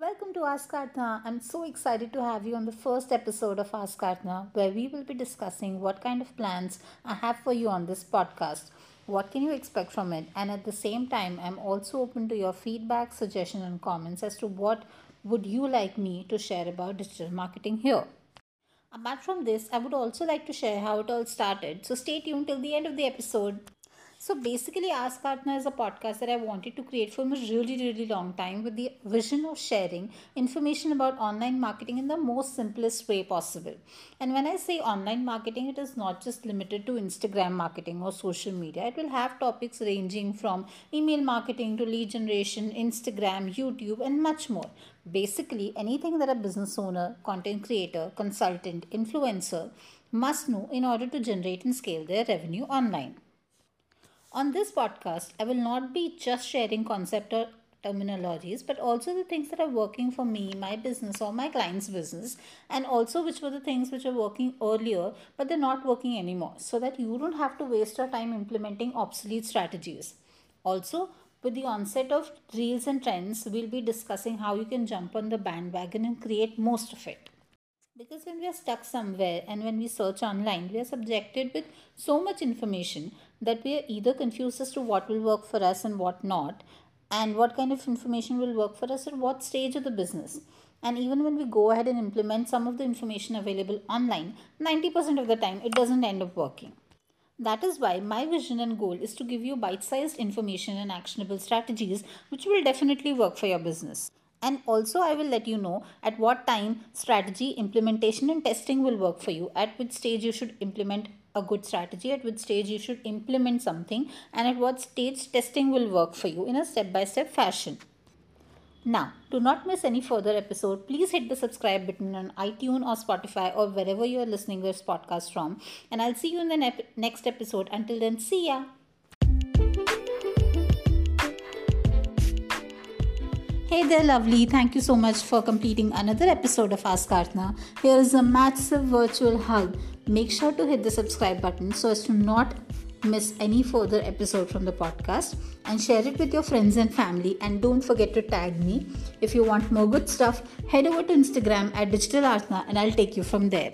Welcome to Ask Aarthna. I'm so excited to have you on the first episode of Ask Aarthna, where we will be discussing what kind of plans I have for you on this podcast. What can you expect from it? And at the same time, I'm also open to your feedback, suggestion, and comments as to what would you like me to share about digital marketing here. Apart from this, I would also like to share how it all started. So stay tuned till the end of the episode. So basically, Ask Aarthna is a podcast that I wanted to create for a really, really long time with the vision of sharing information about online marketing in the most simplest way possible. And when I say online marketing, it is not just limited to Instagram marketing or social media. It will have topics ranging from email marketing to lead generation, Instagram, YouTube, and much more. Basically, anything that a business owner, content creator, consultant, influencer must know in order to generate and scale their revenue online. On this podcast, I will not be just sharing concept or terminologies, but also the things that are working for me, my business, or my client's business, and also which were the things which are working earlier but they're not working anymore, so that you don't have to waste your time implementing obsolete strategies. Also, with the onset of reels and trends, we'll be discussing how you can jump on the bandwagon and create most of it. Because when we are stuck somewhere and when we search online, we are subjected with so much information that we are either confused as to what will work for us and what not, and what kind of information will work for us at what stage of the business. And even when we go ahead and implement some of the information available online, 90% of the time it doesn't end up working. That is why my vision and goal is to give you bite sized information and actionable strategies which will definitely work for your business and also i will let you know at what time strategy implementation and testing will work for you at which stage you should implement a good strategy at which stage you should implement something and at what stage testing will work for you in a step by step fashion. Now to not miss any further episode. Please hit the subscribe button on itunes or spotify or wherever you are listening this podcast from. And i'll see you in the ne- next episode. Until then see ya Hey there, lovely. Thank you so much for completing another episode of Ask Aarthna. Here is a massive virtual hug. Make sure to hit the subscribe button so as to not miss any further episode from the podcast and share it with your friends and family and don't forget to tag me if you want more good stuff head over to instagram at digital Aarthna and i'll take you from there